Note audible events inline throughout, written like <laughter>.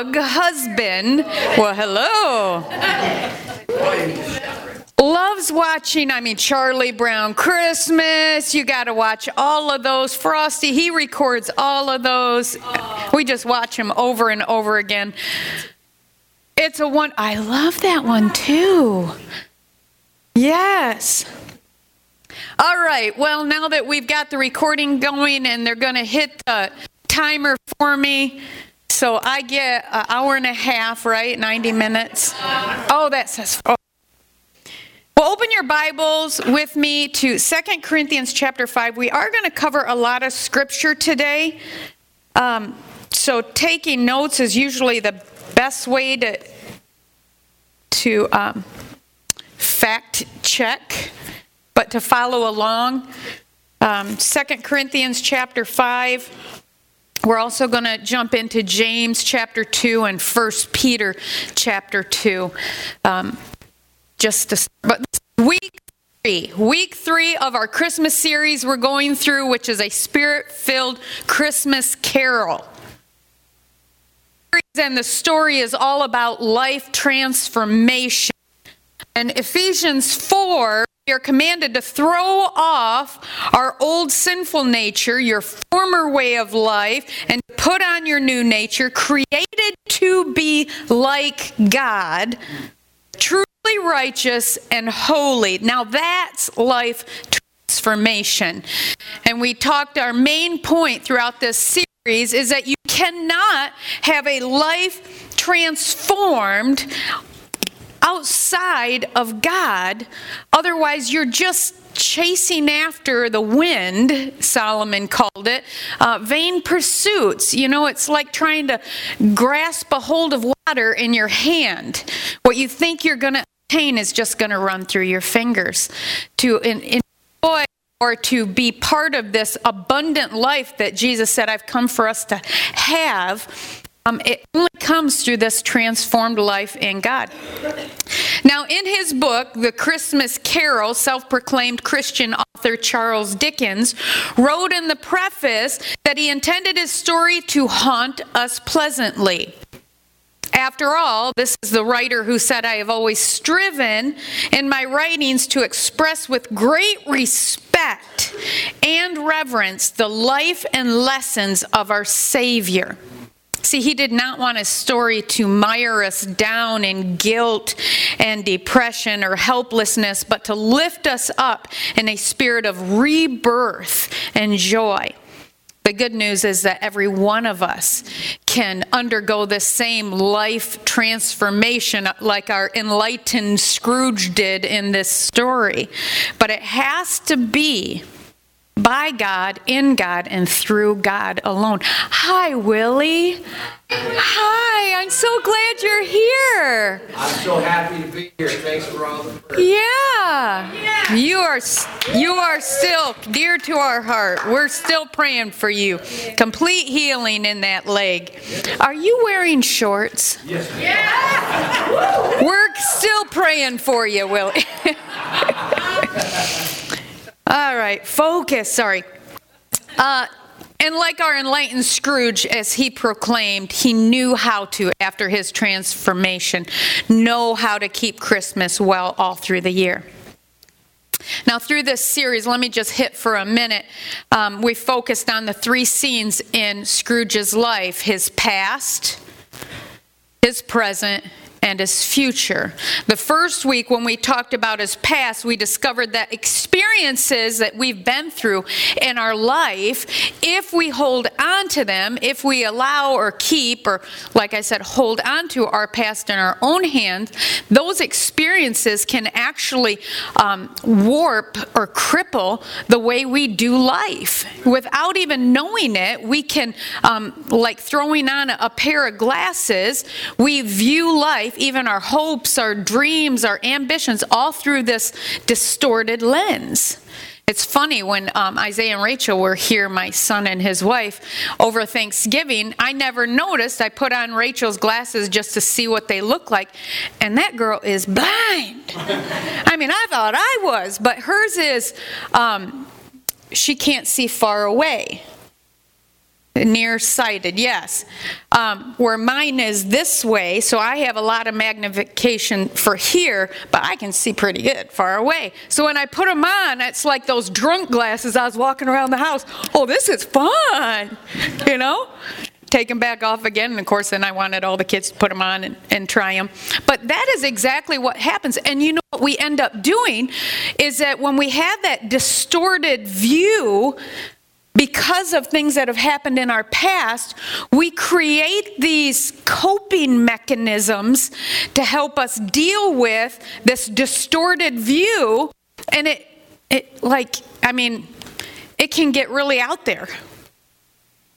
humbug husband, well, hello, loves watching, I mean, Charlie Brown Christmas. You got to watch all of those. Frosty, he records all of those. We just watch him over and over again. It's a one, I love that one too. Yes. All right, well, now that we've got the recording going and they're going to hit the timer for me, so I get an hour and a half, right? 90 minutes. Oh, that says. Oh. Well, open your Bibles with me to Second Corinthians chapter 5. We are going to cover a lot of scripture today. Um, so taking notes is usually the best way to, to um, fact check but to follow along. Um, 2 Corinthians chapter 5. We're also going to jump into James chapter 2 and 1 Peter chapter 2. Um, just to, but week three, week three of our Christmas series we're going through, which is a spirit filled Christmas carol. And the story is all about life transformation. And Ephesians 4 we are commanded to throw off our old sinful nature, your former way of life, and put on your new nature, created to be like God, truly righteous and holy. Now that's life transformation. And we talked, our main point throughout this series is that you cannot have a life transformed outside of God. Otherwise, you're just chasing after the wind, Solomon called it, uh, vain pursuits. You know, it's like trying to grasp a hold of water in your hand. What you think you're going to obtain is just going to run through your fingers. To enjoy or to be part of this abundant life that Jesus said, I've come for us to have um, it only comes through this transformed life in God. Now, in his book, The Christmas Carol, self proclaimed Christian author Charles Dickens wrote in the preface that he intended his story to haunt us pleasantly. After all, this is the writer who said, I have always striven in my writings to express with great respect and reverence the life and lessons of our Savior. See, he did not want a story to mire us down in guilt and depression or helplessness, but to lift us up in a spirit of rebirth and joy. The good news is that every one of us can undergo the same life transformation like our enlightened Scrooge did in this story. But it has to be by God, in God, and through God alone. Hi, Willie. Hi, I'm so glad you're here. I'm so happy to be here. Thanks for all the prayers. Yeah. You are you are still dear to our heart. We're still praying for you. Complete healing in that leg. Are you wearing shorts? Yes. Yeah. We're still praying for you, Willie. <laughs> All right, focus. Sorry. Uh, and like our enlightened Scrooge, as he proclaimed, he knew how to, after his transformation, know how to keep Christmas well all through the year. Now, through this series, let me just hit for a minute. Um, we focused on the three scenes in Scrooge's life his past, his present, and his future. The first week, when we talked about his past, we discovered that experiences that we've been through in our life, if we hold on to them, if we allow or keep, or like I said, hold on to our past in our own hands, those experiences can actually um, warp or cripple the way we do life. Without even knowing it, we can, um, like throwing on a pair of glasses, we view life life, even our hopes, our dreams, our ambitions, all through this distorted lens. It's funny when um, Isaiah and Rachel were here, my son and his wife, over Thanksgiving. I never noticed. I put on Rachel's glasses just to see what they look like, and that girl is blind. I mean, I thought I was, but hers is um, she can't see far away. Nearsighted, yes. Um, where mine is this way, so I have a lot of magnification for here, but I can see pretty good far away. So when I put them on, it's like those drunk glasses I was walking around the house. Oh, this is fun, you know? Take them back off again, and of course, then I wanted all the kids to put them on and, and try them. But that is exactly what happens. And you know what we end up doing is that when we have that distorted view, because of things that have happened in our past, we create these coping mechanisms to help us deal with this distorted view. And it, it like, I mean, it can get really out there.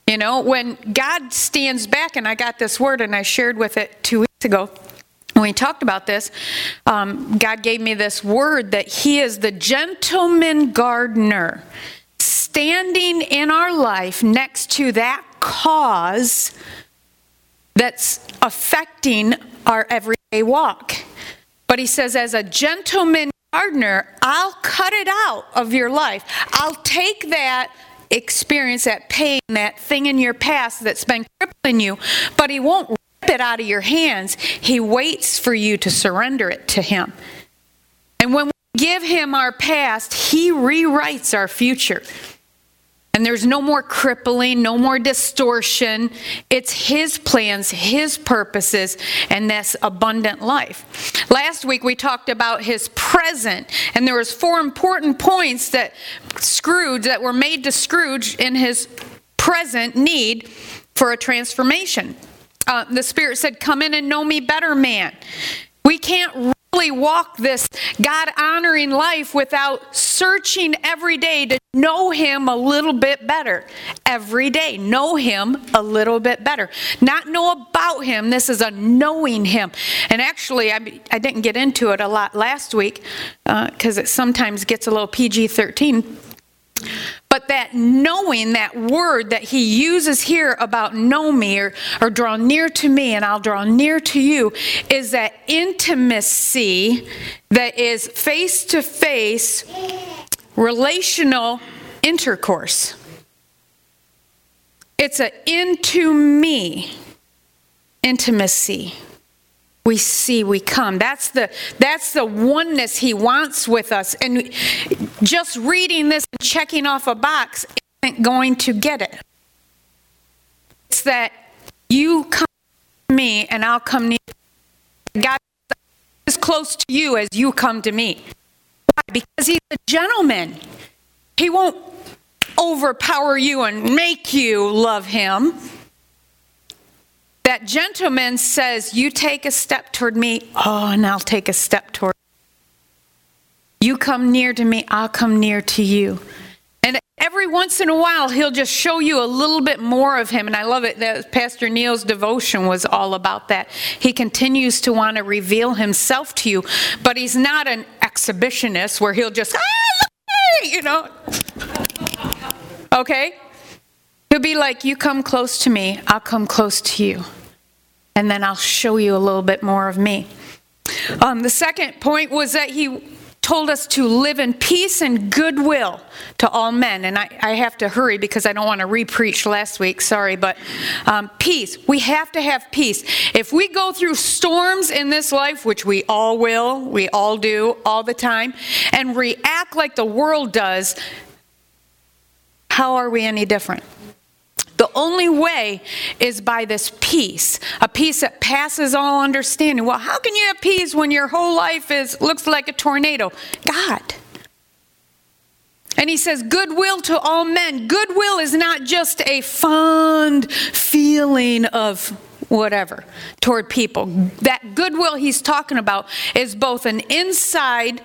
You know, when God stands back, and I got this word and I shared with it two weeks ago when we talked about this, um, God gave me this word that He is the gentleman gardener standing in our life next to that cause that's affecting our everyday walk. But he says, as a gentleman gardener, I'll cut it out of your life. I'll take that experience, that pain, that thing in your past that's been crippling you, but he won't rip it out of your hands. He waits for you to surrender it to him. And when we give him our past, he rewrites our future. And there's no more crippling, no more distortion. It's His plans, His purposes, and this abundant life. Last week we talked about His present, and there was four important points that Scrooge that were made to Scrooge in his present need for a transformation. Uh, the Spirit said, "Come in and know me better, man." We can't walk this God honoring life without searching every day to know Him a little bit better. Every day, know Him a little bit better. Not know about Him, this is a knowing Him. And actually, I, I didn't get into it a lot last week because uh, it sometimes gets a little PG 13 but that knowing, that word that he uses here about know me or, or draw near to me and I'll draw near to you, is that intimacy that is face to face relational intercourse. It's an into me intimacy we see we come. That's the that's the oneness he wants with us. And just reading this and checking off a box isn't going to get it. It's that you come to me and i'll come near god as close to you as you come to me. Why? Because he's a gentleman. He won't overpower you and make you love him that gentleman says, You take a step toward me, oh, and I'll take a step toward you. You come near to me, I'll come near to you. And every once in a while, he'll just show you a little bit more of him. And I love it that Pastor Neil's devotion was all about that. He continues to want to reveal himself to you, but he's not an exhibitionist where he'll just, ah, you know. Okay? He'll be like, You come close to me, I'll come close to you. And then I'll show you a little bit more of me. Um, the second point was that he told us to live in peace and goodwill to all men. And I, I have to hurry because I don't want to repreach last week, sorry, but um, peace. We have to have peace. If we go through storms in this life, which we all will, we all do all the time, and react like the world does, how are we any different? The only way is by this peace, a peace that passes all understanding. Well, how can you have peace when your whole life is looks like a tornado? God. And he says, goodwill to all men. Goodwill is not just a fond feeling of whatever toward people. That goodwill he's talking about is both an inside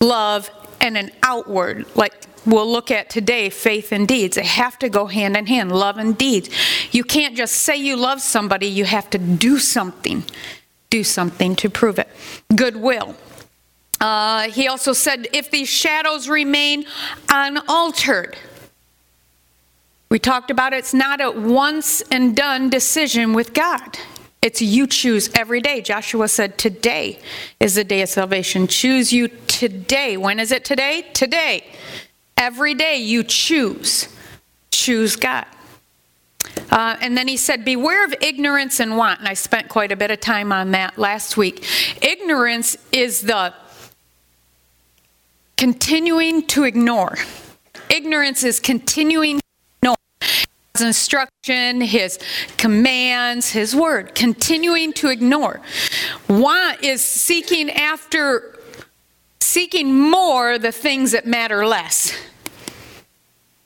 love and an outward, like we'll look at today faith and deeds. They have to go hand in hand, love and deeds. You can't just say you love somebody, you have to do something. Do something to prove it. Goodwill. Uh, he also said, if these shadows remain unaltered, we talked about it's not a once and done decision with God. It's you choose every day. Joshua said, Today is the day of salvation. Choose you today. When is it today? Today. Every day you choose. Choose God. Uh, and then he said, Beware of ignorance and want. And I spent quite a bit of time on that last week. Ignorance is the continuing to ignore. Ignorance is continuing to ignore his instruction, his commands, his word, continuing to ignore. Want is seeking after, seeking more the things that matter less.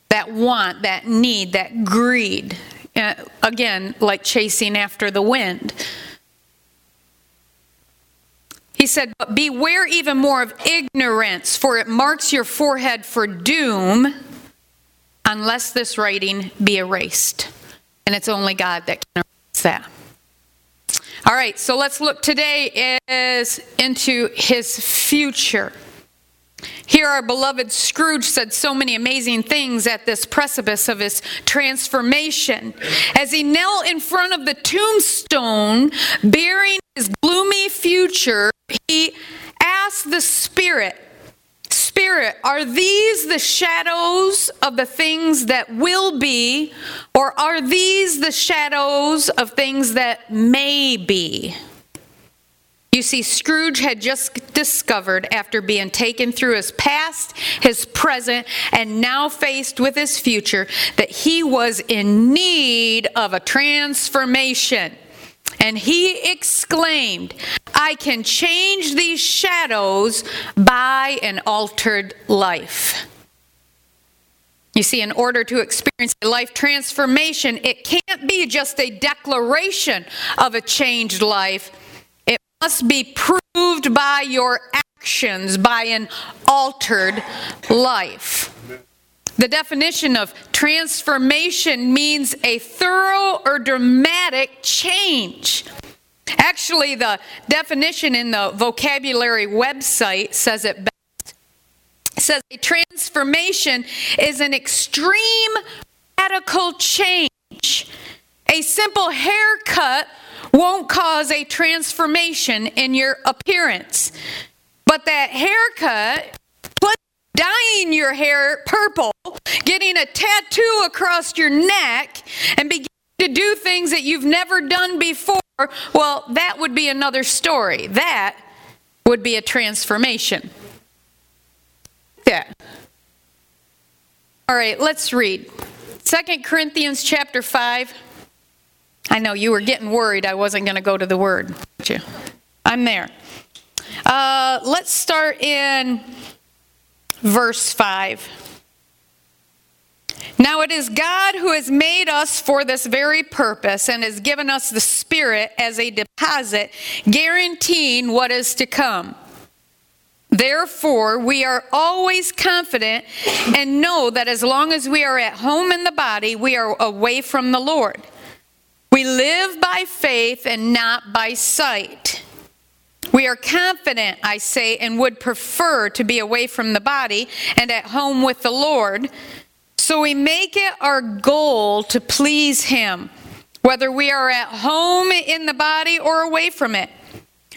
That want, that need, that greed. Uh, again, like chasing after the wind. He said, But beware even more of ignorance, for it marks your forehead for doom, unless this writing be erased. And it's only God that can erase that. All right, so let's look today is into his future. Here, our beloved Scrooge said so many amazing things at this precipice of his transformation. As he knelt in front of the tombstone, bearing his gloomy future, he asked the Spirit, Spirit, are these the shadows of the things that will be, or are these the shadows of things that may be? You see, Scrooge had just discovered, after being taken through his past, his present, and now faced with his future, that he was in need of a transformation. And he exclaimed, I can change these shadows by an altered life. You see, in order to experience a life transformation, it can't be just a declaration of a changed life It must be proved by your actions, by an altered life. The definition of transformation means a thorough or dramatic change. Actually, the definition in the vocabulary website says it best. It says a transformation is an extreme radical change. A simple haircut won't cause a transformation in your appearance. But that haircut, dyeing your hair purple, getting a tattoo across your neck, and beginning to do things that you've never done before, well, that would be another story. That would be a transformation. Yeah. All right, let's read. Second Corinthians chapter 5. I know you were getting worried I wasn't going to go to the word. I'm there. Uh, let's start in verse 5. Now it is God who has made us for this very purpose and has given us the Spirit as a deposit, guaranteeing what is to come. Therefore, we are always confident and know that as long as we are at home in the body, we are away from the Lord. We live by faith and not by sight. We are confident, I say, and would prefer to be away from the body and at home with the Lord. So we make it our goal to please Him, whether we are at home in the body or away from it.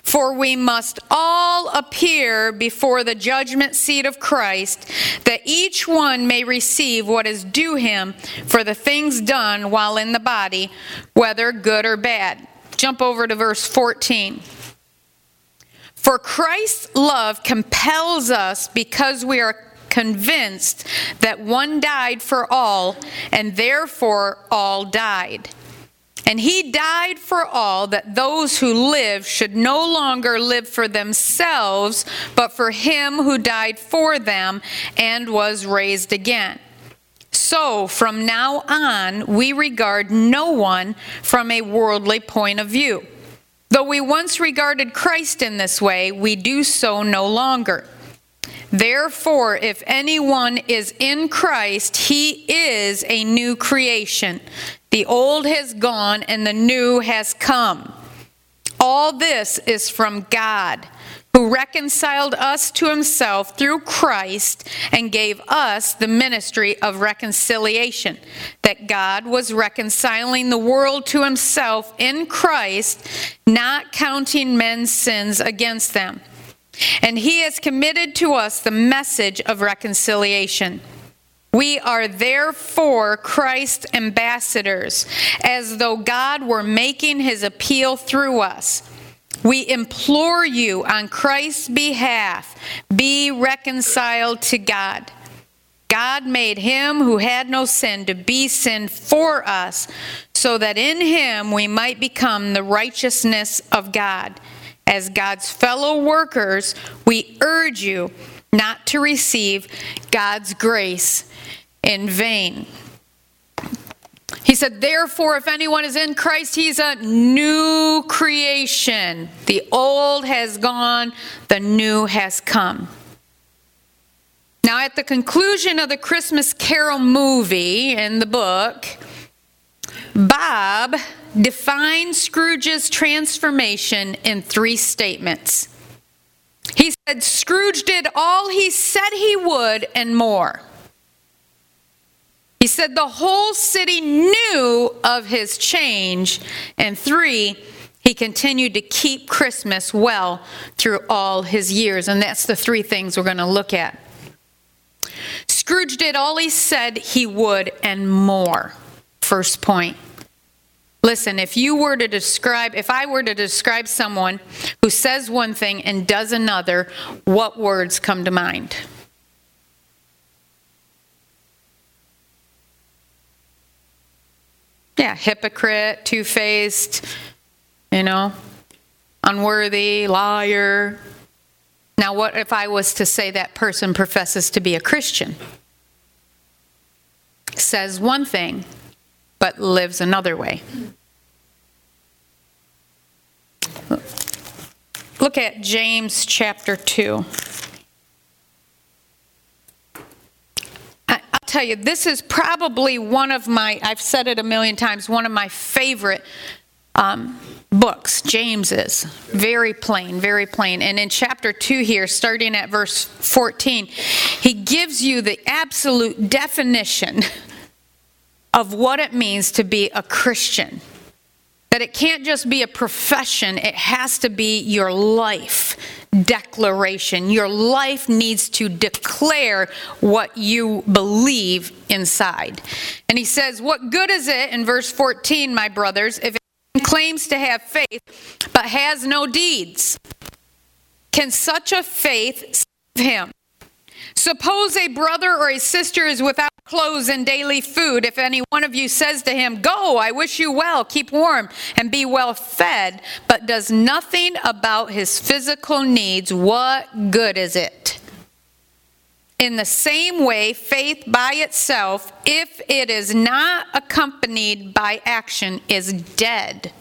For we must all appear before the judgment seat of Christ, that each one may receive what is due him for the things done while in the body, whether good or bad. Jump over to verse 14. For Christ's love compels us because we are convinced that one died for all, and therefore all died. And he died for all that those who live should no longer live for themselves, but for him who died for them and was raised again. So, from now on, we regard no one from a worldly point of view. Though we once regarded Christ in this way, we do so no longer. Therefore, if anyone is in Christ, he is a new creation. The old has gone and the new has come. All this is from God, who reconciled us to himself through Christ and gave us the ministry of reconciliation. That God was reconciling the world to himself in Christ, not counting men's sins against them. And he has committed to us the message of reconciliation. We are therefore Christ's ambassadors, as though God were making his appeal through us. We implore you on Christ's behalf, be reconciled to God. God made him who had no sin to be sin for us, so that in him we might become the righteousness of God. As God's fellow workers, we urge you not to receive God's grace in vain. He said, Therefore, if anyone is in Christ, he's a new creation. The old has gone, the new has come. Now, at the conclusion of the Christmas Carol movie in the book, Bob defines Scrooge's transformation in three statements. He said, Scrooge did all he said he would and more. He said the whole city knew of his change. And three, he continued to keep Christmas well through all his years. And that's the three things we're going to look at. Scrooge did all he said he would and more. First point. Listen, if you were to describe, if I were to describe someone who says one thing and does another, what words come to mind? Yeah, hypocrite, two faced, you know, unworthy, liar. Now, what if I was to say that person professes to be a Christian? Says one thing, but lives another way. Look at James chapter 2. Tell you, this is probably one of my, I've said it a million times, one of my favorite um, books, James is. Very plain, very plain. And in chapter 2 here, starting at verse 14, he gives you the absolute definition of what it means to be a Christian. That it can't just be a profession, it has to be your life declaration. Your life needs to declare what you believe inside. And he says, What good is it, in verse 14, my brothers, if it claims to have faith but has no deeds? Can such a faith save him? Suppose a brother or a sister is without clothes and daily food. If any one of you says to him, Go, I wish you well, keep warm, and be well fed, but does nothing about his physical needs, what good is it? In the same way, faith by itself, if it is not accompanied by action, is dead.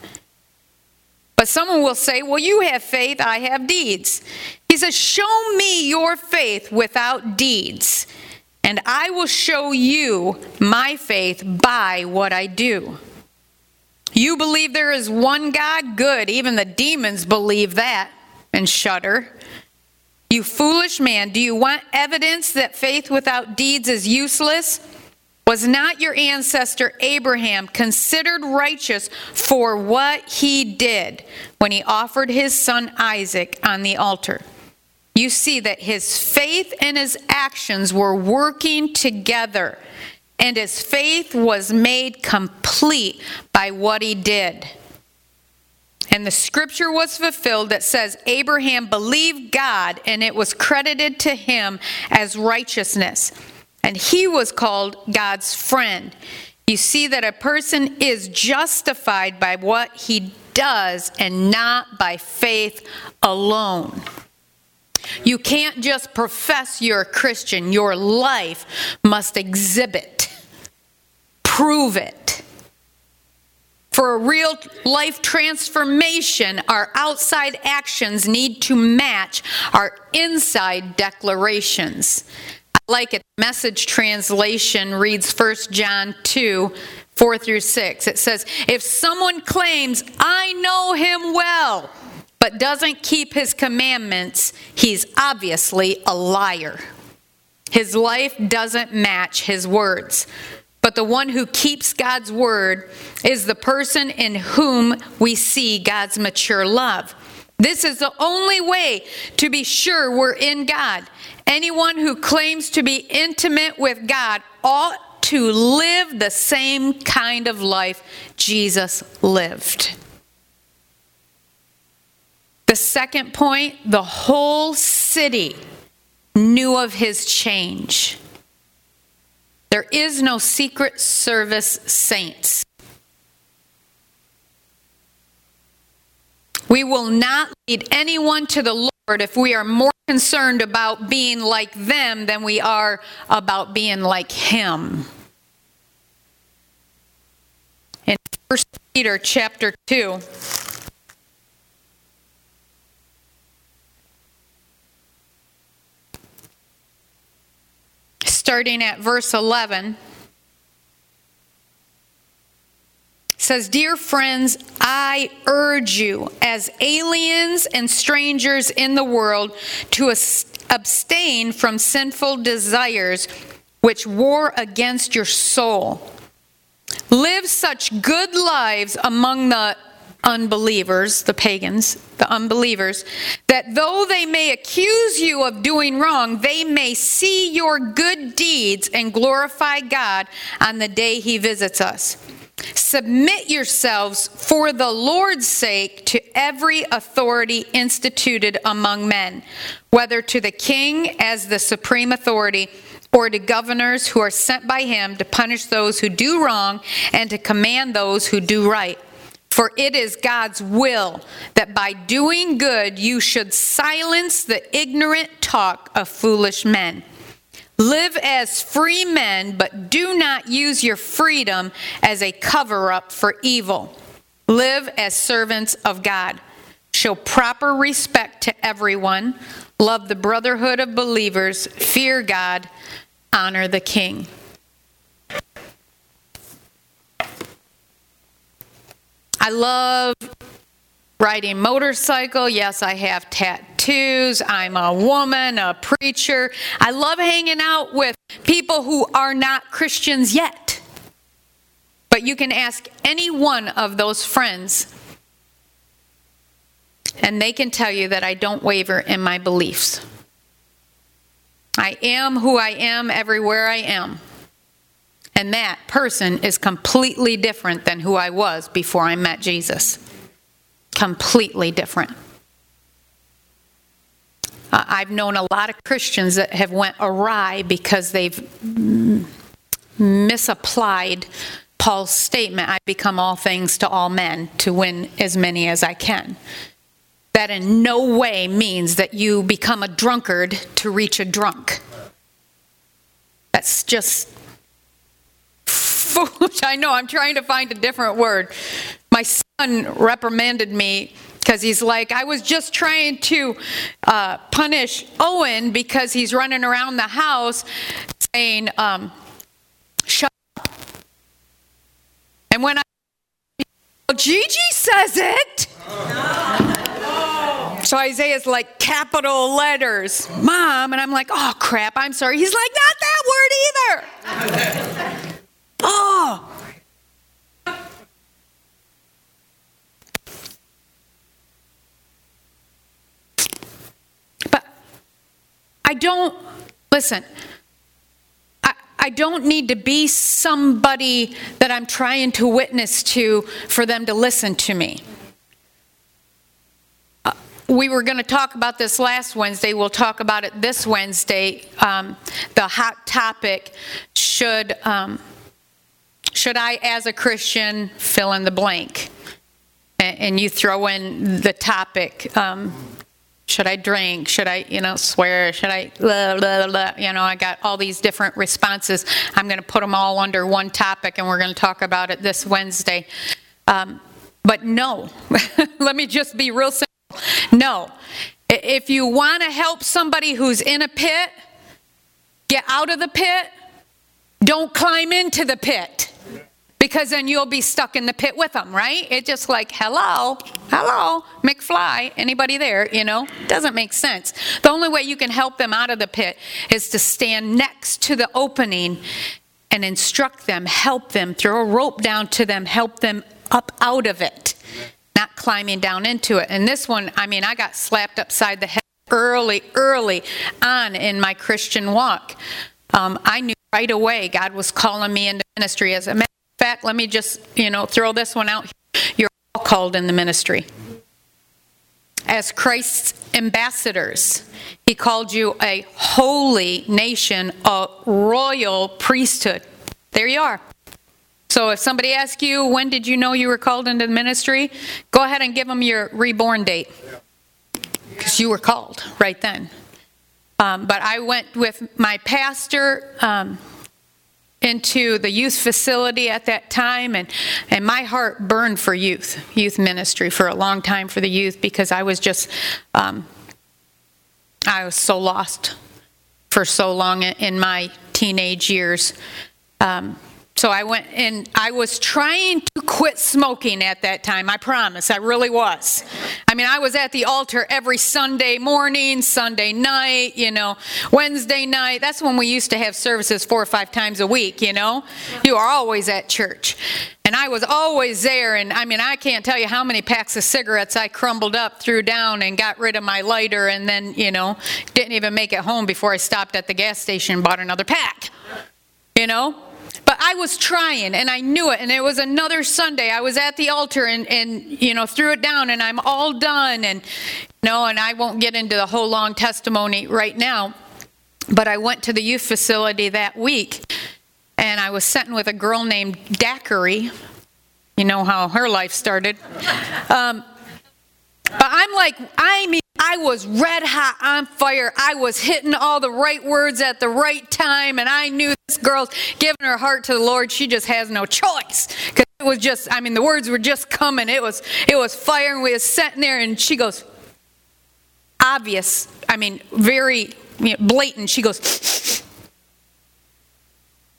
But someone will say, Well, you have faith, I have deeds. He says, Show me your faith without deeds and I will show you my faith by what I do. You believe there is one God? Good. Even the demons believe that and shudder. You foolish man, do you want evidence that faith without deeds is useless? Was not your ancestor Abraham considered righteous for what he did when he offered his son Isaac on the altar? you see that his faith and his actions were working together, and his faith was made complete by what he did. And the scripture was fulfilled that says, Abraham believed God, and it was credited to him as righteousness. And he was called God's friend. You see that a person is justified by what he does and not by faith alone. You can't just profess you're a Christian, your life must exhibit, prove it. For a real life transformation, our outside actions need to match our inside declarations. Like it. Message translation reads 1 John 2 4 through 6. It says, If someone claims, I know him well, but doesn't keep his commandments, he's obviously a liar. His life doesn't match his words. But the one who keeps God's word is the person in whom we see God's mature love. This is the only way to be sure we're in God. Anyone who claims to be intimate with God ought to live the same kind of life Jesus lived. The second point the whole city knew of his change. There is no secret service saints. We will not lead anyone to the Lord if we are more concerned about being like them than we are about being like Him. In 1 Peter chapter 2, starting at verse 11. Says, Dear friends, I urge you, as aliens and strangers in the world, to abstain from sinful desires which war against your soul. Live such good lives among the unbelievers, the pagans, the unbelievers, that though they may accuse you of doing wrong, they may see your good deeds and glorify God on the day He visits us. Submit yourselves for the Lord's sake to every authority instituted among men, whether to the king as the supreme authority or to governors who are sent by him to punish those who do wrong and to command those who do right. For it is God's will that by doing good you should silence the ignorant talk of foolish men. Live as free men, but do not use your freedom as a cover up for evil. Live as servants of God. Show proper respect to everyone. Love the brotherhood of believers. Fear God. Honor the king. I love riding motorcycle. Yes, I have tattoos. I'm a woman, a preacher. I love hanging out with people who are not Christians yet. But you can ask any one of those friends, and they can tell you that I don't waver in my beliefs. I am who I am everywhere I am. And that person is completely different than who I was before I met Jesus completely different. I've known a lot of Christians that have went awry because they've misapplied Paul's statement, I become all things to all men to win as many as I can. That in no way means that you become a drunkard to reach a drunk. That's just foolish. <laughs> I know, I'm trying to find a different word. My son reprimanded me because he's like, I was just trying to uh, punish Owen because he's running around the house saying, um, shut up. And when I, well, Gigi says it. So Isaiah's like capital letters, mom, and I'm like, oh crap, I'm sorry. He's like, not that word either. <laughs> oh. I don't, listen, I, I don't need to be somebody that I'm trying to witness to for them to listen to me. Uh, we were going to talk about this last Wednesday. We'll talk about it this Wednesday. Um, the hot topic should um, should I, as a Christian, fill in the blank? And, and you throw in the topic. Um, should I drink? Should I, you know, swear? Should I, blah, blah, blah, you know, I got all these different responses. I'm going to put them all under one topic and we're going to talk about it this Wednesday. Um, but no, <laughs> let me just be real simple. No. If you want to help somebody who's in a pit, get out of the pit, don't climb into the pit because then you'll be stuck in the pit with them, right? It just like, hello, hello, McFly, anybody there, you know? Doesn't make sense. The only way you can help them out of the pit is to stand next to the opening and instruct them, help them, throw a rope down to them, help them up out of it. not climbing down into it. And this one, I mean, I got slapped upside the head early, early on in my Christian walk. Um, I knew right away God was calling me into ministry. As a of fact, let me just, you know, throw this one out. You're all called in the ministry. As Christ's ambassadors, He called you a holy nation, a royal priesthood. There you are. So if somebody asks you, when did you know you were called into the ministry? Go ahead and give them your reborn date. Because you were called right then. Um, but I went with my pastor um, into the youth facility at that time, and, and my heart burned for youth, youth ministry for a long time for the youth because I was just, um, I was so lost for so long in my teenage years. Um, so I went and I was trying to quit smoking at that time. I promise, I really was. I mean, I was at the altar every Sunday morning, Sunday night, you know, Wednesday night. That's when we used to have services four or five times a week, you know. You are always at church. And I was always there. And I mean, I can't tell you how many packs of cigarettes I crumbled up, threw down, and got rid of my lighter, and then, you know, didn't even make it home before I stopped at the gas station and bought another pack. You know? But I was trying and I knew it. And it was another Sunday. I was at the altar and, and you know, threw it down and I'm all done. And, you know, and I won't get into the whole long testimony right now. But I went to the youth facility that week and I was sitting with a girl named Daiquiri. You know how her life started. Um, but I'm like, I mean, I was red hot on fire. I was hitting all the right words at the right time, and I knew this girl's giving her heart to the Lord. She just has no choice. Because it was just, I mean, the words were just coming. It was, it was fire, and we was sitting there, and she goes, obvious, I mean, very you know, blatant. She goes,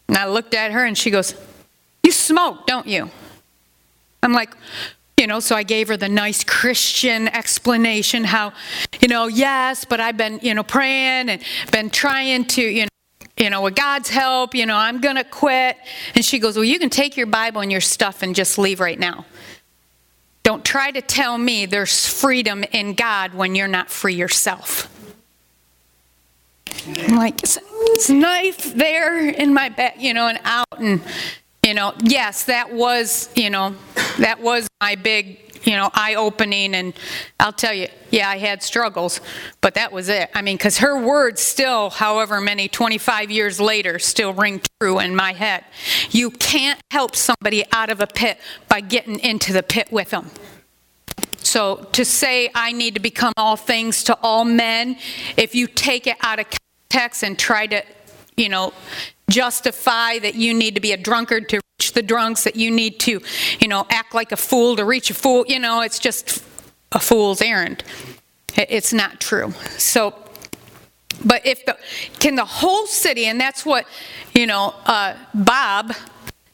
and I looked at her, and she goes, You smoke, don't you? I'm like, you know, so I gave her the nice Christian explanation how, you know, yes, but I've been, you know, praying and been trying to, you know, you know, with God's help, you know, I'm going to quit. And she goes, Well, you can take your Bible and your stuff and just leave right now. Don't try to tell me there's freedom in God when you're not free yourself. I'm like, it's, it's knife there in my back, you know, and out. And you know, yes, that was, you know, that was my big, you know, eye opening. And I'll tell you, yeah, I had struggles, but that was it. I mean, because her words still, however many, 25 years later, still ring true in my head. You can't help somebody out of a pit by getting into the pit with them. So to say I need to become all things to all men, if you take it out of context and try to, you know, justify that you need to be a drunkard to reach the drunks, that you need to, you know, act like a fool to reach a fool. You know, it's just a fool's errand. It's not true. So, but if the, can the whole city, and that's what, you know, uh, Bob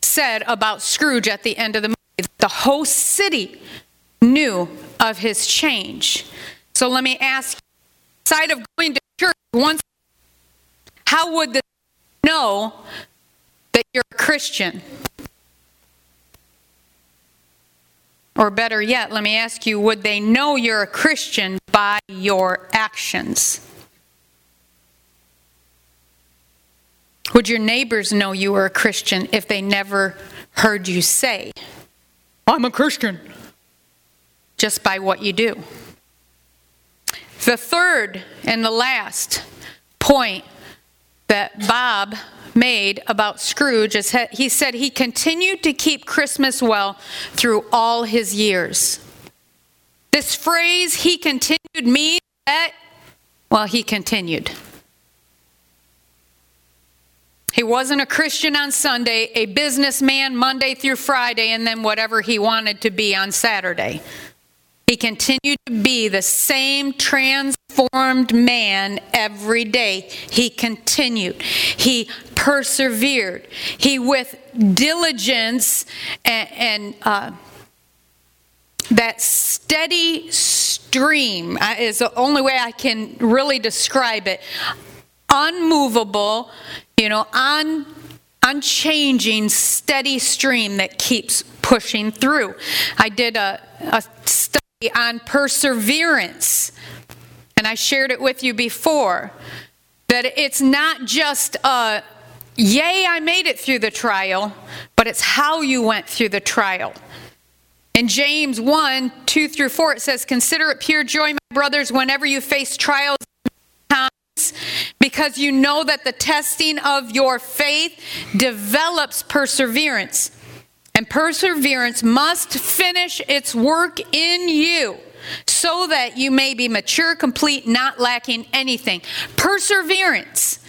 said about Scrooge at the end of the movie, the whole city knew of his change. So let me ask, side of going to church once, how would the know that you're a Christian? Or better yet, let me ask you would they know you're a Christian by your actions? Would your neighbors know you were a Christian if they never heard you say, I'm a Christian? Just by what you do. The third and the last point that Bob made about Scrooge is he said he continued to keep Christmas well through all his years. This phrase, he continued, means that, well, he continued. He wasn't a Christian on Sunday, a businessman Monday through Friday, and then whatever he wanted to be on Saturday. He continued to be the same transformed man every day. He continued. He persevered. He, with diligence and, and uh, that steady stream uh, is the only way I can really describe it. Unmovable, you know, un, unchanging, steady stream that keeps pushing through. I did a, a study on perseverance, and I shared it with you before that it's not just a yay, I made it through the trial, but it's how you went through the trial. In James 1 2 through 4, it says, Consider it pure joy, my brothers, whenever you face trials because you know that the testing of your faith develops perseverance. And perseverance must finish its work in you so that you may be mature, complete, not lacking anything. Perseverance.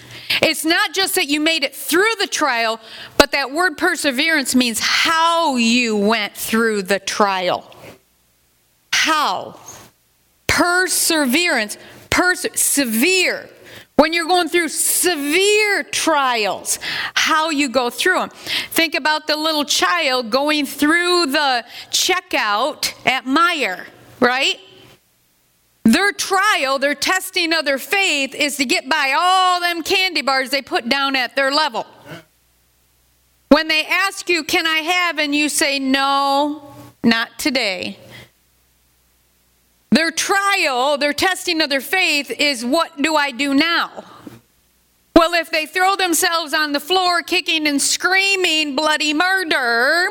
It's not just that you made it through the trial, but that word perseverance means how you went through the trial. How? Perseverance. Perse- severe. When you're going through severe trials, how you go through them. Think about the little child going through the checkout at Meijer, right? Their trial, their testing of their faith is to get by all them candy bars they put down at their level. When they ask you, Can I have? and you say, No, not today. Their trial, their testing of their faith is what do I do now? Well, if they throw themselves on the floor kicking and screaming bloody murder,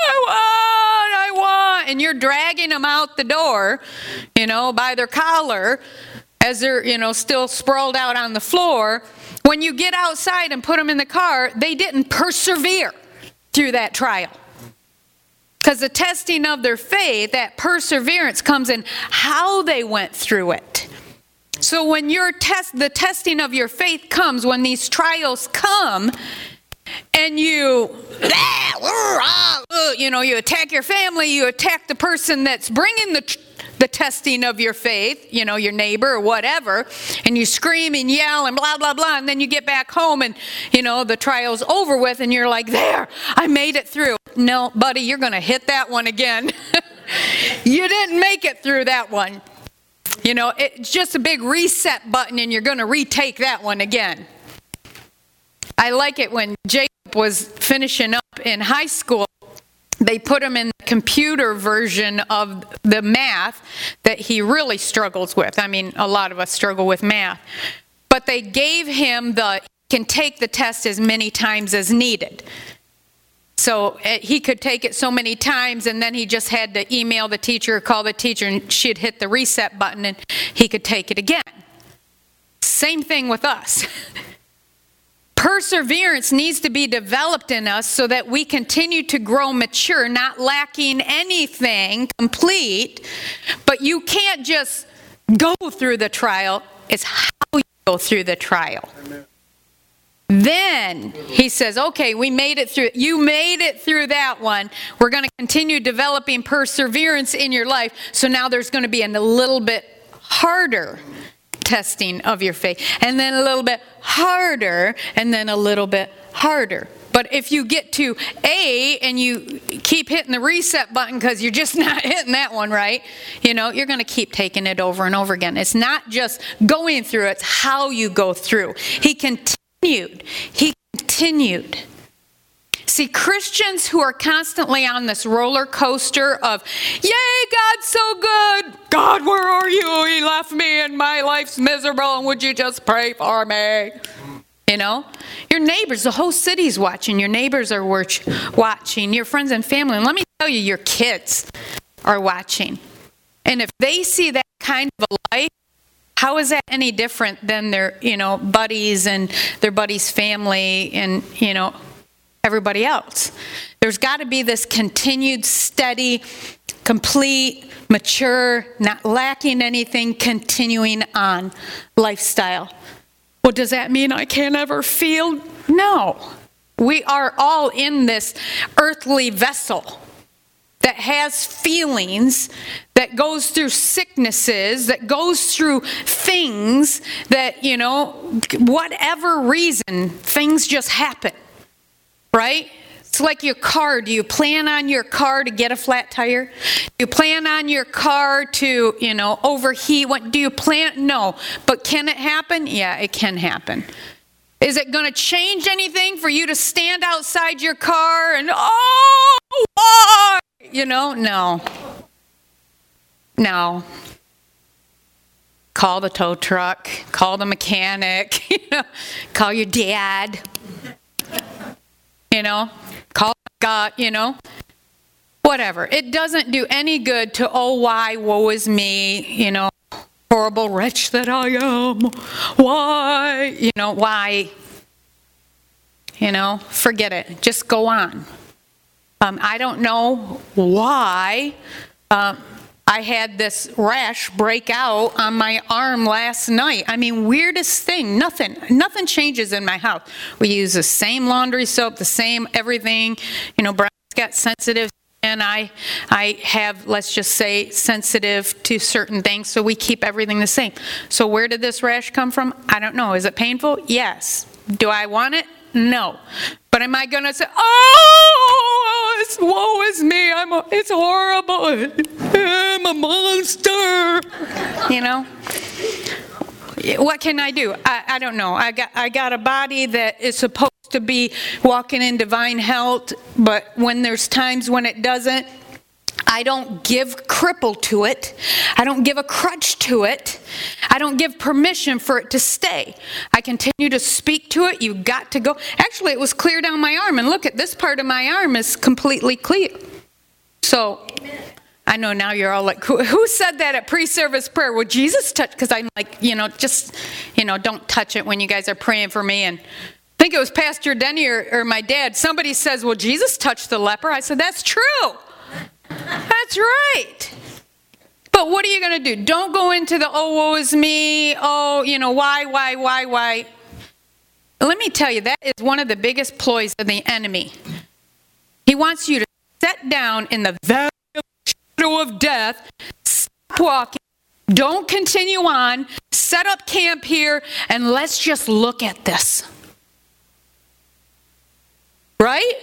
I want, I want, and you're dragging them out the door, you know, by their collar as they're, you know, still sprawled out on the floor. When you get outside and put them in the car, they didn't persevere through that trial. Because the testing of their faith, that perseverance comes in how they went through it. So when your test, the testing of your faith comes, when these trials come, and you, <laughs> you know, you attack your family, you attack the person that's bringing the the testing of your faith, you know, your neighbor or whatever, and you scream and yell and blah, blah, blah, and then you get back home and, you know, the trial's over with and you're like, there, I made it through. No, buddy, you're going to hit that one again. <laughs> you didn't make it through that one. You know, it's just a big reset button and you're going to retake that one again. I like it when Jacob was finishing up in high school they put him in the computer version of the math that he really struggles with. I mean, a lot of us struggle with math. But they gave him the, he can take the test as many times as needed. So eh, he could take it so many times, and then he just had to email the teacher or call the teacher, and she'd hit the reset button, and he could take it again. Same thing with us. <laughs> Perseverance needs to be developed in us so that we continue to grow mature, not lacking anything complete. But you can't just go through the trial, it's how you go through the trial. Then he says, okay, we made it through. You made it through that one. We're going to continue developing perseverance in your life. So now there's going to be a little bit harder testing of your faith, and then a little bit harder, and then a little bit harder. But if you get to A and you keep hitting the reset button because you're just <laughs> not hitting that one right, you know, you're going to keep taking it over and over again. It's not just going through, it's how you go through. He continued. He continued. See, Christians who are constantly on this roller coaster of, Yay, God's so good. God, where are you? He left me and my life's miserable, and would you just pray for me? You know, your neighbors, the whole city's watching. Your neighbors are watching. Your friends and family. And let me tell you, your kids are watching. And if they see that kind of a life, how is that any different than their, you know, buddies and their buddies' family and, you know, everybody else. There's got to be this continued, steady, complete, mature, not lacking anything, continuing on lifestyle. Well, does that mean I can't ever feel? No. We are all in this earthly vessel that has feelings, that goes through sicknesses, that goes through things that, you know, whatever reason, things just happen right? It's like your car. Do you plan on your car to get a flat tire? Do you plan on your car to, you know, overheat? What do you plan? No. But can it happen? Yeah, it can happen. Is it going to change anything for you to stand outside your car and, oh, why? You know, no. No. Call the tow truck, call the mechanic, <laughs> you know, call your dad, you know, call God, you know, whatever. It doesn't do any good to, oh, why, woe is me, you know, horrible wretch that I am. Why? You know, why? You know, forget it. Just go on. Um, I don't know why um, I had this rash break out on my arm last night. I mean, weirdest thing. Nothing. Nothing changes in my house. We use the same laundry soap, the same everything. You know, Brian's got sensitive and I, I have, let's just say, sensitive to certain things, so we keep everything the same. So where did this rash come from? I don't know. Is it painful? Yes. Do I want it? No. Am I going to say, oh, it's, woe is me, I'm a, it's horrible, I'm a monster, you know? What can I do? I, I don't know. I got, I got a body that is supposed to be walking in divine health, but when there's times when it doesn't, I don't give cripple to it. I don't give a crutch to it. I don't give permission for it to stay. I continue to speak to it. You got to go. Actually, it was clear down my arm, and look at this part of my arm is completely clear. So, I know now you're all like, who, who said that at pre service prayer? Well, Jesus touch? Because I'm like, you know, just, you know, don't touch it when you guys are praying for me. And I think it was Pastor Denny or, or my dad. Somebody says, well, Jesus touched the leper. I said, that's true. That's right. But what are you going to do? Don't go into the, oh, woe is me. Oh, you know, why, why, why, why. Let me tell you, that is one of the biggest ploys of the enemy. He wants you to sit down in the valley of shadow of death, stop walking, don't continue on, set up camp here, and let's just look at this. Right?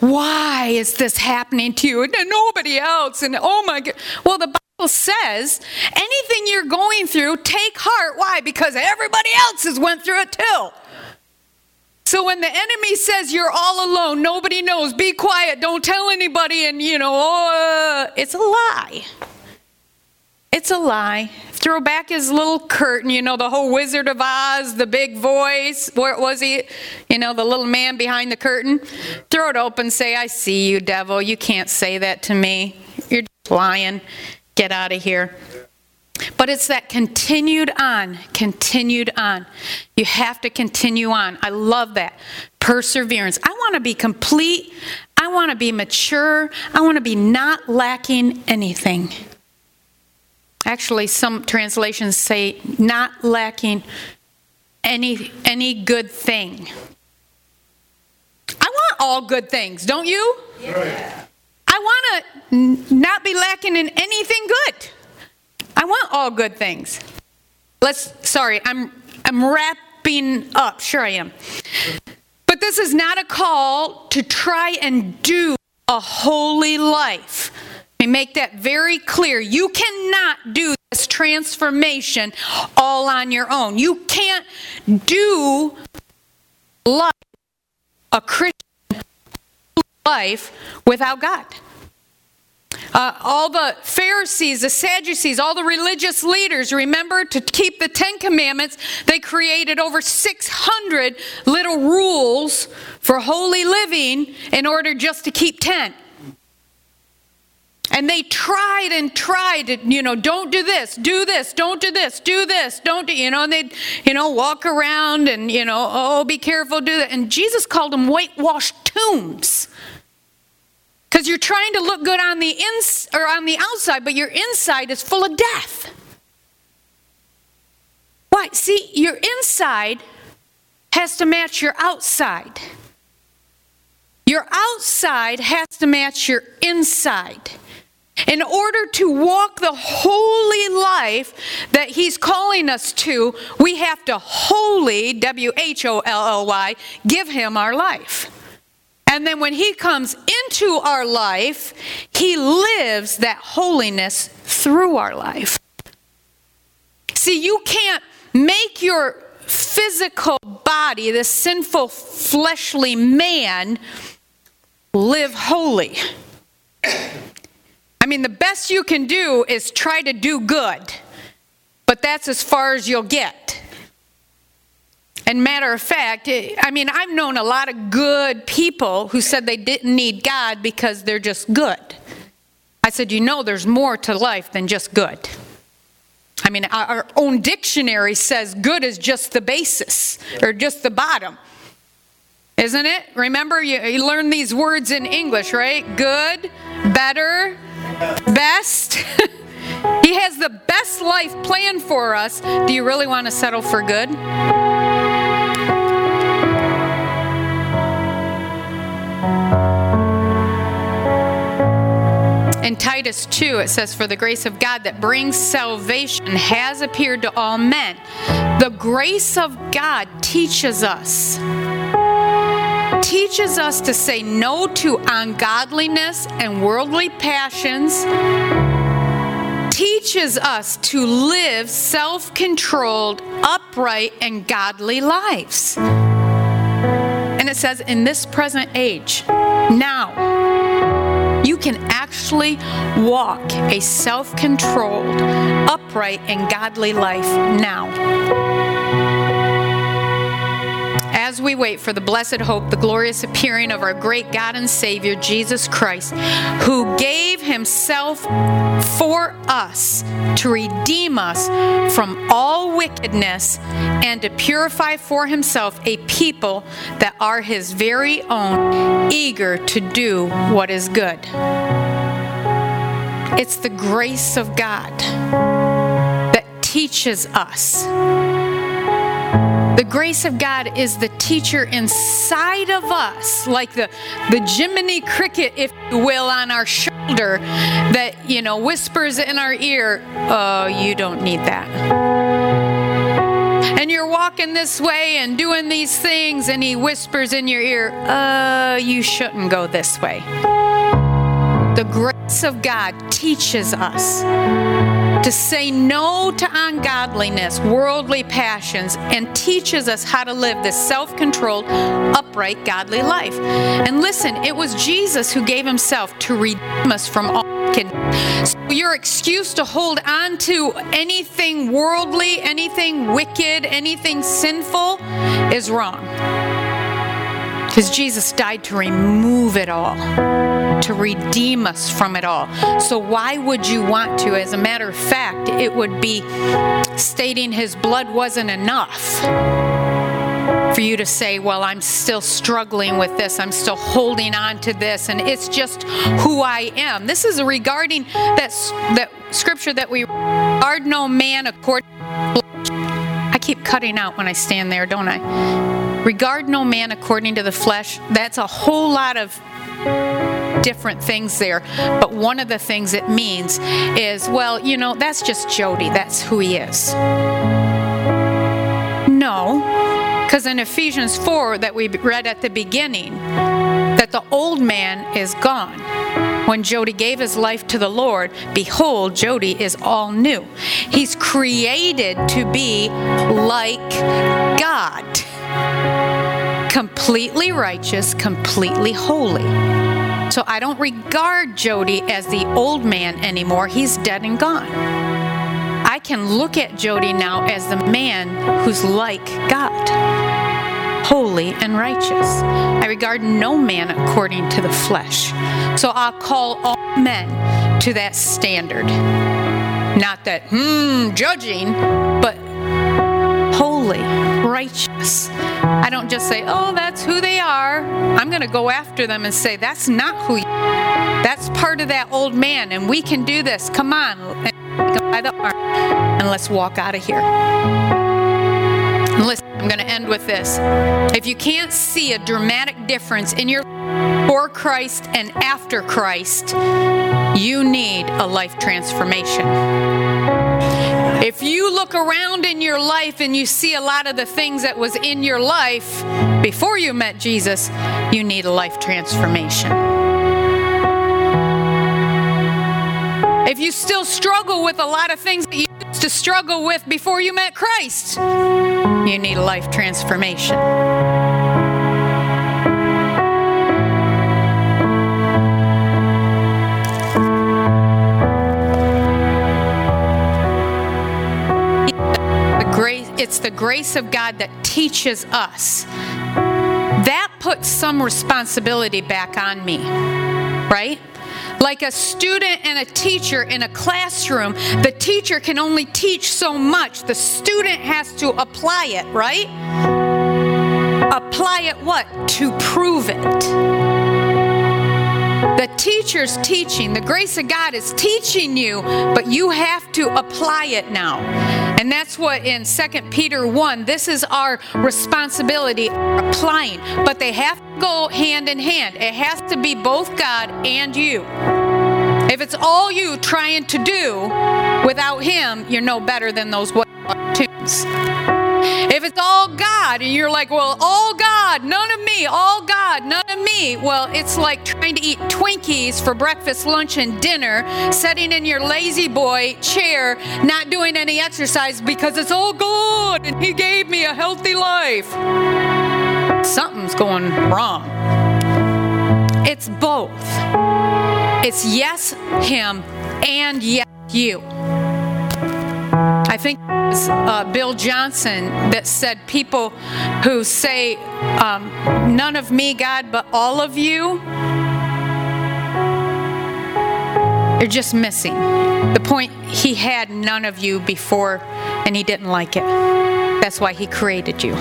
Why is this happening to you and nobody else? And oh my God. Well, the Bible says anything you're going through, take heart. Why? Because everybody else has went through it too. So when the enemy says you're all alone, nobody knows, be quiet, don't tell anybody, and you know, oh, uh, it's a lie. It's a lie. Throw back his little curtain, you know, the whole Wizard of Oz, the big voice. Where was he? You know, the little man behind the curtain. Throw it open, say, I see you, devil. You can't say that to me. You're just lying. Get out of here. But it's that continued on, continued on. You have to continue on. I love that. Perseverance. I want to be complete. I want to be mature. I want to be not lacking anything. Actually, some translations say not lacking any any good thing. I want all good things, don't you? Yeah. I want to not be lacking in anything good. I want all good things. Let's sorry, I'm I'm wrapping up. Sure I am. But this is not a call to try and do a holy life. Me make that very clear. You cannot do this transformation all on your own. You can't do life, a Christian life, without God. Uh, all the Pharisees, the Sadducees, all the religious leaders, remember to keep the Ten Commandments, they created over 600 little rules for holy living in order just to keep 10. And they tried and tried to, you know, don't do this, do this, don't do this, do this, don't do, you know, and they'd, you know, walk around and, you know, oh, be careful, do that. And Jesus called them whitewashed tombs. Because you're trying to look good on the ins or on the outside, but your inside is full of death. Why? See, your inside has to match your outside. Your outside has to match your inside. In order to walk the holy life that He's calling us to, we have to wholly, W H O L L Y, give Him our life. And then when He comes into our life, He lives that holiness through our life. See, you can't make your physical body, this sinful fleshly man, live holy. I mean, the best you can do is try to do good, but that's as far as you'll get. And matter of fact, eh, I mean, I've known a lot of good people who said they didn't need God because they're just good. I said, you know, there's more to life than just good. I mean, our own dictionary says good is just the basis or just the bottom. Isn't it? Remember, you, you learn these words in English, right? Good, better, best. <laughs> he has the best life planned for us. Do you really want to settle for good? In Titus 2, it says, For the grace of God that brings salvation has appeared to all men. The grace of God teaches us. Teaches us to say no to ungodliness and worldly passions. Teaches us to live self controlled, upright, and godly lives. And it says, in this present age, now, you can actually walk a self controlled, upright, and godly life now. As we wait for the blessed hope, the glorious appearing of our great God and Savior, Jesus Christ, who gave himself for us to redeem us from all wickedness and to purify for himself a people that are his very own, eager to do what is good. It's the grace of God that teaches us. The grace of God is the teacher inside of us, like the, the Jiminy Cricket, if you will, on our shoulder that, you know, whispers in our ear, oh, you don't need that. And you're walking this way and doing these things, and he whispers in your ear, uh, you shouldn't go this way. The grace of God teaches us to say no to ungodliness, worldly passions, and teaches us how to live this self controlled, upright, godly life. And listen, it was Jesus who gave himself to redeem us from all. So your excuse to hold on to anything worldly, anything wicked, anything sinful is wrong. Because Jesus died to remove it all, to redeem us from it all. So, why would you want to? As a matter of fact, it would be stating his blood wasn't enough for you to say, Well, I'm still struggling with this, I'm still holding on to this, and it's just who I am. This is regarding that, that scripture that we are no man according I keep cutting out when I stand there, don't I? Regard no man according to the flesh. That's a whole lot of different things there. But one of the things it means is, well, you know, that's just Jody. That's who he is. No, because in Ephesians 4 that we read at the beginning, that the old man is gone. When Jody gave his life to the Lord, behold, Jody is all new. He's created to be like God completely righteous, completely holy. So I don't regard Jody as the old man anymore. He's dead and gone. I can look at Jody now as the man who's like God, holy and righteous. I regard no man according to the flesh. So I'll call all men to that standard. Not that, hmm, judging, but holy, righteous. I don't just say, oh, that's who they are. I'm going to go after them and say, that's not who you are. That's part of that old man, and we can do this. Come on. by the arm, and let's walk out of here. I'm going to end with this. If you can't see a dramatic difference in your before Christ and after Christ, you need a life transformation. If you look around in your life and you see a lot of the things that was in your life before you met Jesus, you need a life transformation. If you still struggle with a lot of things that you used to struggle with before you met Christ, you need a life transformation. It's the grace of God that teaches us. That puts some responsibility back on me, right? Like a student and a teacher in a classroom, the teacher can only teach so much. The student has to apply it, right? Apply it what? To prove it. The teacher's teaching, the grace of God is teaching you, but you have to apply it now. And that's what in 2 Peter 1, this is our responsibility applying. But they have to go hand in hand. It has to be both God and you. If it's all you trying to do without Him, you're no better than those tunes. If it's all God and you're like, well, all God, none of me, all God, none me, well, it's like trying to eat Twinkies for breakfast, lunch, and dinner, sitting in your lazy boy chair, not doing any exercise because it's all God and He gave me a healthy life. Something's going wrong. It's both. It's yes, Him, and yes, you. I think it was uh, Bill Johnson that said people who say, um, none of me, God, but all of you, are just missing. The point, he had none of you before and he didn't like it. That's why he created you.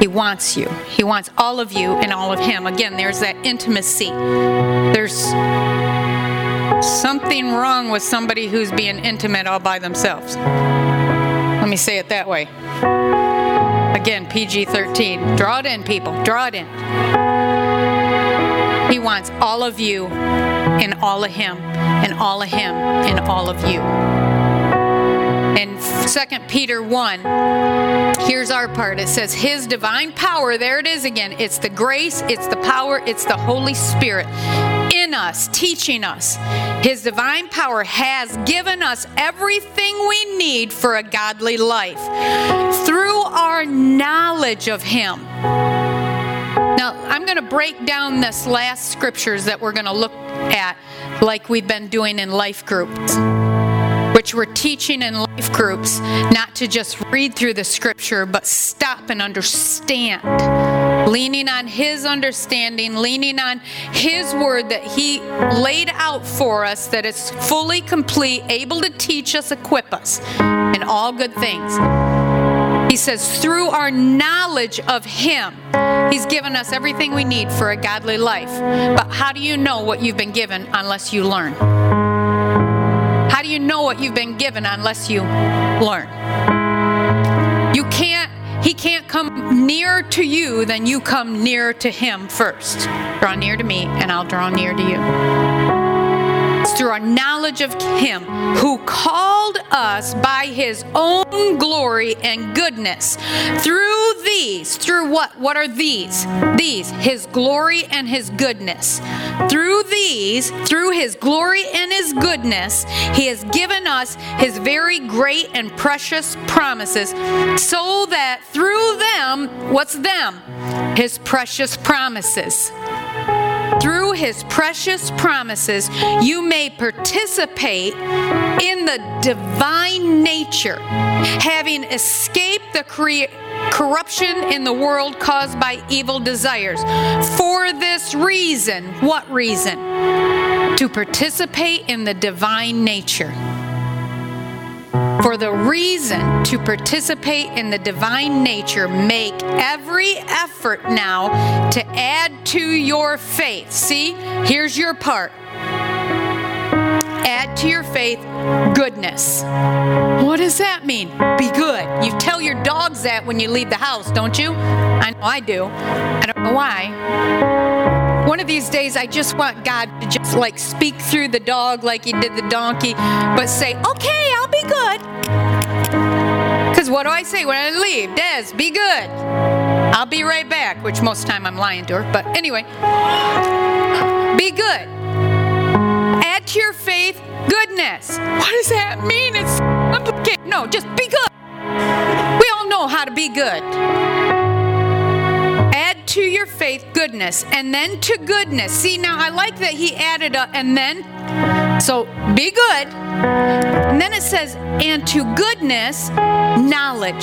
He wants you. He wants all of you and all of him. Again, there's that intimacy. There's something wrong with somebody who's being intimate all by themselves. Let me say it that way. Again, PG 13. Draw it in, people. Draw it in. He wants all of you and all of Him, and all of Him and all of you. In 2 Peter 1, here's our part. It says, His divine power, there it is again. It's the grace, it's the power, it's the Holy Spirit in us, teaching us. His divine power has given us everything we need for a godly life through our knowledge of Him. Now, I'm going to break down this last scriptures that we're going to look at like we've been doing in life groups which we're teaching in life groups not to just read through the scripture, but stop and understand. Leaning on His understanding, leaning on His word that He laid out for us, that it's fully complete, able to teach us, equip us in all good things. He says, through our knowledge of Him, He's given us everything we need for a godly life. But how do you know what you've been given unless you learn? Do you know what you've been given unless you learn? You can't, he can't come nearer to you than you come nearer to him first. Draw near to me, and I'll draw near to you. Through our knowledge of Him who called us by His own glory and goodness. Through these, through what? What are these? These, His glory and His goodness. Through these, through His glory and His goodness, He has given us His very great and precious promises so that through them, what's them? His precious promises through his precious promises, you may participate in the divine nature, having escaped the cre- corruption in the world caused by evil desires. For this reason, what reason? To participate in the divine nature for the reason to participate in the divine nature, make every effort now to add to your faith. See, here's your part. Add to your faith goodness. What does that mean? Be good. You tell your dogs that when you leave the house, don't you? I know I do. I don't know why. One of these days, I just want God to just like speak through the dog like he did the donkey, but say, okay, I'll be good. Because what do I say when I leave? Des, be good. I'll be right back, which most time I'm lying to her, but anyway. Be good. Add to your faith goodness. What does that mean? It's complicated. No, just be good. We all know how to be good. To your faith goodness, and then to goodness. See, now I like that he added a and then. So be good. And then it says, and to goodness, knowledge.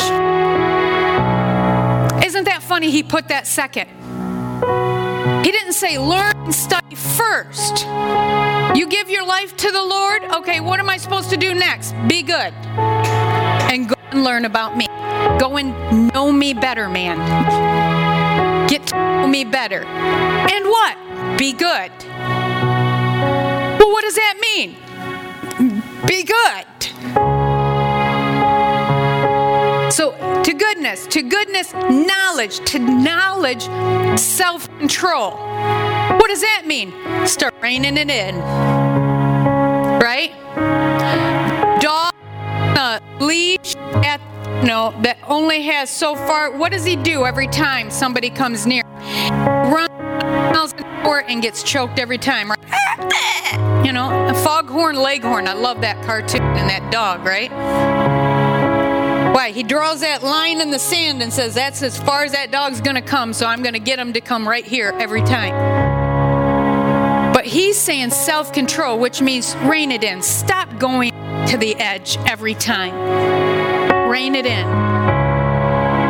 Isn't that funny? He put that second. He didn't say learn and study first. You give your life to the Lord. Okay, what am I supposed to do next? Be good. And go and learn about me. Go and know me better, man. Me better. And what? Be good. Well, what does that mean? Be good. So, to goodness, to goodness, knowledge, to knowledge, self control. What does that mean? Start reining it in. Right? Dog, uh, leash at no, that only has so far. What does he do every time somebody comes near? And gets choked every time. Right? You know, a foghorn leghorn. I love that cartoon and that dog, right? Why? He draws that line in the sand and says, That's as far as that dog's going to come, so I'm going to get him to come right here every time. But he's saying self control, which means rein it in. Stop going to the edge every time. Rein it in.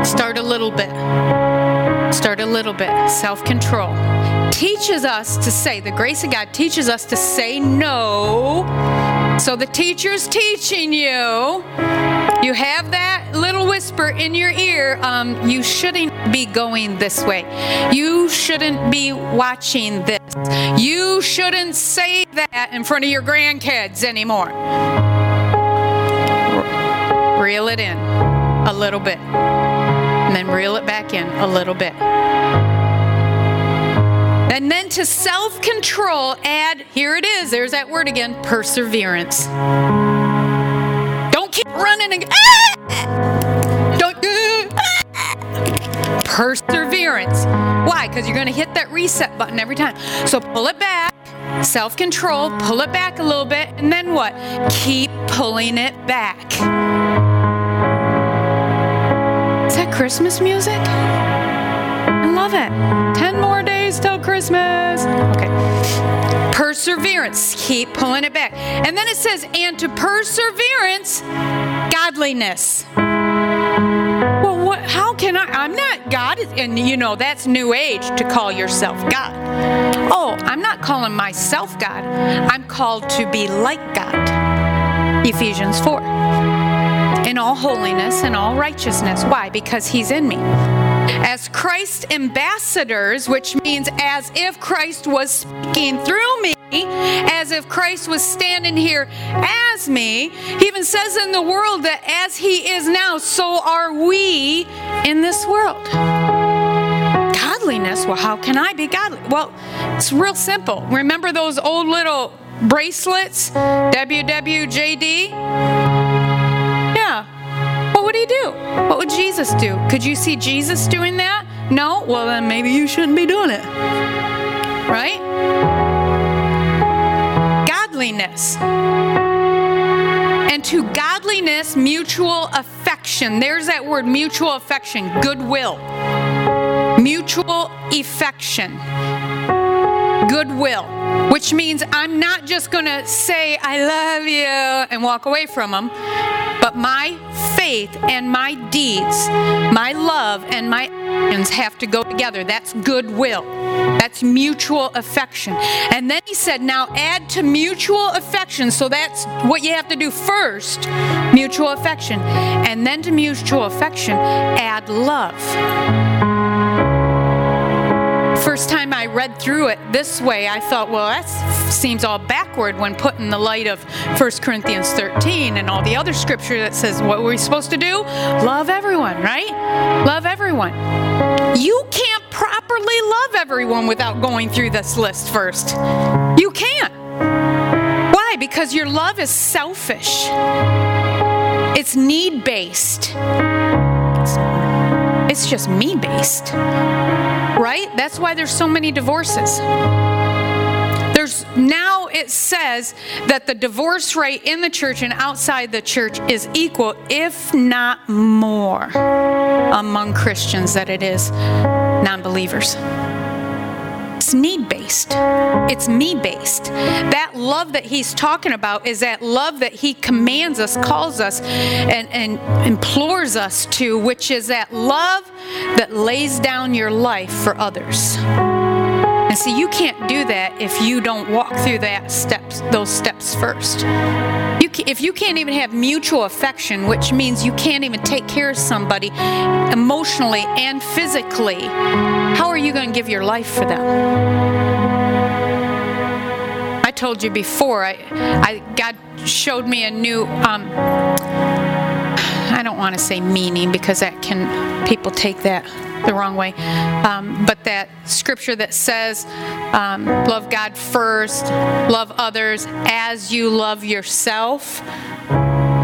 Start a little bit. Start a little bit. Self control. Teaches us to say, the grace of God teaches us to say no. So the teacher's teaching you. You have that little whisper in your ear. Um, you shouldn't be going this way. You shouldn't be watching this. You shouldn't say that in front of your grandkids anymore. Reel it in a little bit. And then reel it back in a little bit. And then to self control, add here it is, there's that word again perseverance. Don't keep running. Ah! Don't. Ah! Perseverance. Why? Because you're going to hit that reset button every time. So pull it back, self control, pull it back a little bit, and then what? Keep pulling it back. Is that Christmas music? I love it. 10 more days till Christmas. Okay. Perseverance. Keep pulling it back. And then it says, and to perseverance, godliness. Well, what, how can I? I'm not God. And you know, that's new age to call yourself God. Oh, I'm not calling myself God. I'm called to be like God. Ephesians 4 in all holiness and all righteousness. Why? Because He's in me. As Christ ambassadors, which means as if Christ was speaking through me, as if Christ was standing here as me. He even says in the world that as He is now, so are we in this world. Godliness, well, how can I be godly? Well, it's real simple. Remember those old little bracelets, WWJD? Would he do? What would Jesus do? Could you see Jesus doing that? No? Well, then maybe you shouldn't be doing it. Right? Godliness. And to godliness, mutual affection. There's that word, mutual affection, goodwill. Mutual affection goodwill, which means I'm not just going to say, I love you, and walk away from them, but my faith and my deeds, my love and my actions have to go together. That's goodwill. That's mutual affection. And then he said, now add to mutual affection. So that's what you have to do first mutual affection. And then to mutual affection, add love first time I read through it this way, I thought, well, that seems all backward when put in the light of 1 Corinthians 13 and all the other scripture that says what we're we supposed to do? Love everyone, right? Love everyone. You can't properly love everyone without going through this list first. You can't. Why? Because your love is selfish. It's need based. It's just me based. Right? That's why there's so many divorces. There's now it says that the divorce rate in the church and outside the church is equal, if not more, among Christians than it is non believers. It's need based, it's me based. That love that he's talking about is that love that he commands us, calls us, and, and implores us to, which is that love that lays down your life for others. And see, you can't do that if you don't walk through that steps, those steps first. You can, if you can't even have mutual affection, which means you can't even take care of somebody emotionally and physically, how are you going to give your life for them? I told you before, I, I God showed me a new. Um, I don't want to say meaning because that can people take that the wrong way. Um, but that scripture that says, um, love God first, love others as you love yourself,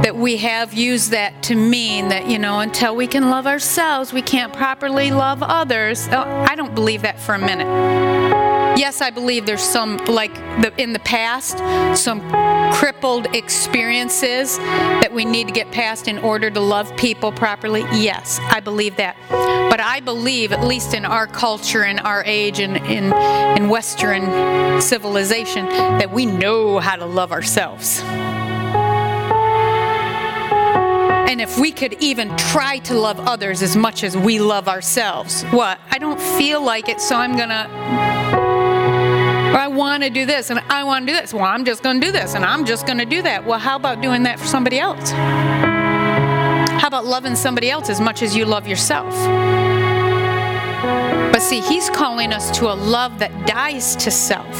that we have used that to mean that, you know, until we can love ourselves, we can't properly love others. Oh, I don't believe that for a minute. Yes, I believe there's some, like the, in the past, some crippled experiences that we need to get past in order to love people properly. Yes, I believe that. But I believe, at least in our culture, in our age, and in, in Western civilization, that we know how to love ourselves. And if we could even try to love others as much as we love ourselves, what? I don't feel like it, so I'm or I want to do this and I want to do this. Well, I'm just going to do this and I'm just going to do that. Well, how about doing that for somebody else? How about loving somebody else as much as you love yourself? But see, he's calling us to a love that dies to self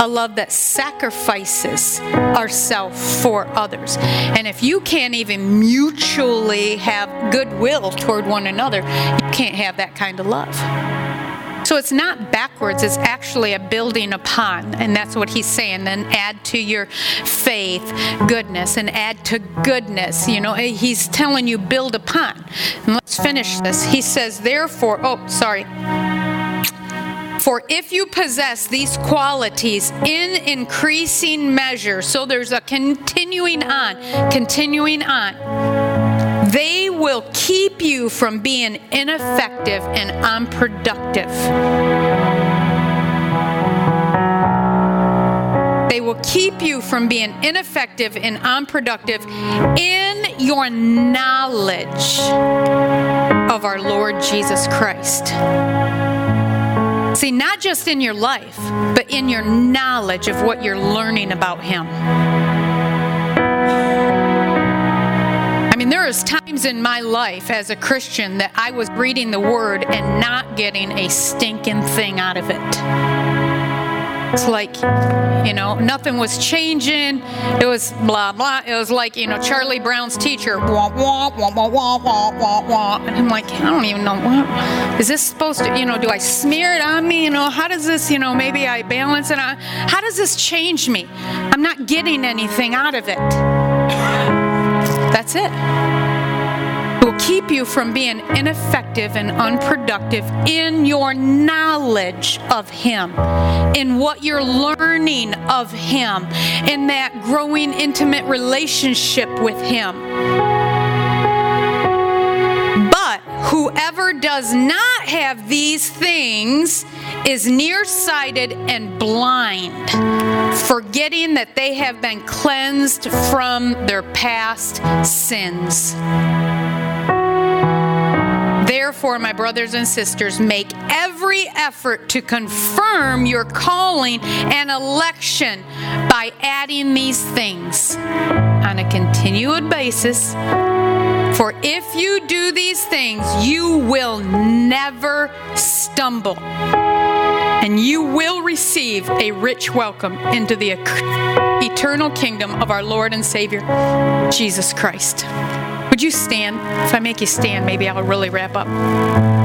a love that sacrifices ourself for others. And if you can't even mutually have goodwill toward one another, you can't have that kind of love. So it's not backwards, it's actually a building upon. And that's what he's saying. Then add to your faith goodness and add to goodness. You know, eh, he's telling you build upon. And let's finish this. He says, therefore, oh, sorry. For if you possess these qualities in increasing measure, so there's a continuing on, continuing on, will keep you from being ineffective and unproductive. They will keep you from being ineffective and unproductive in your knowledge of our Lord Jesus Christ. See, not just in your life, but in your knowledge of what you're learning about Him. Was times in my life as a Christian that I was reading the Word and not getting a stinking thing out of it. It's like, you know, nothing was changing. It was blah, blah. It was like, you know, Charlie Brown's teacher. Wah, wah, wah, wah, wah, wah, wah. And I'm like, I don't even know. What, is this supposed to, you know, do I smear it on me? You know, how does this, you know, maybe I balance it on? How does this change me? I'm not getting anything out of it. That's it keep you from being ineffective and unproductive in your knowledge of Him, in what you're learning of Him, in that growing intimate relationship with Him. But whoever does not have these things is nearsighted and blind, forgetting that they have been cleansed from their past sins. Therefore, my brothers and sisters, make every effort to confirm your calling and election by adding these things on a continued basis. For if you do these things, you will never stumble. And you will receive a rich welcome into the eternal kingdom of our Lord and Savior, Jesus Christ. Would you stand? If I make you stand, maybe I'll really wrap up.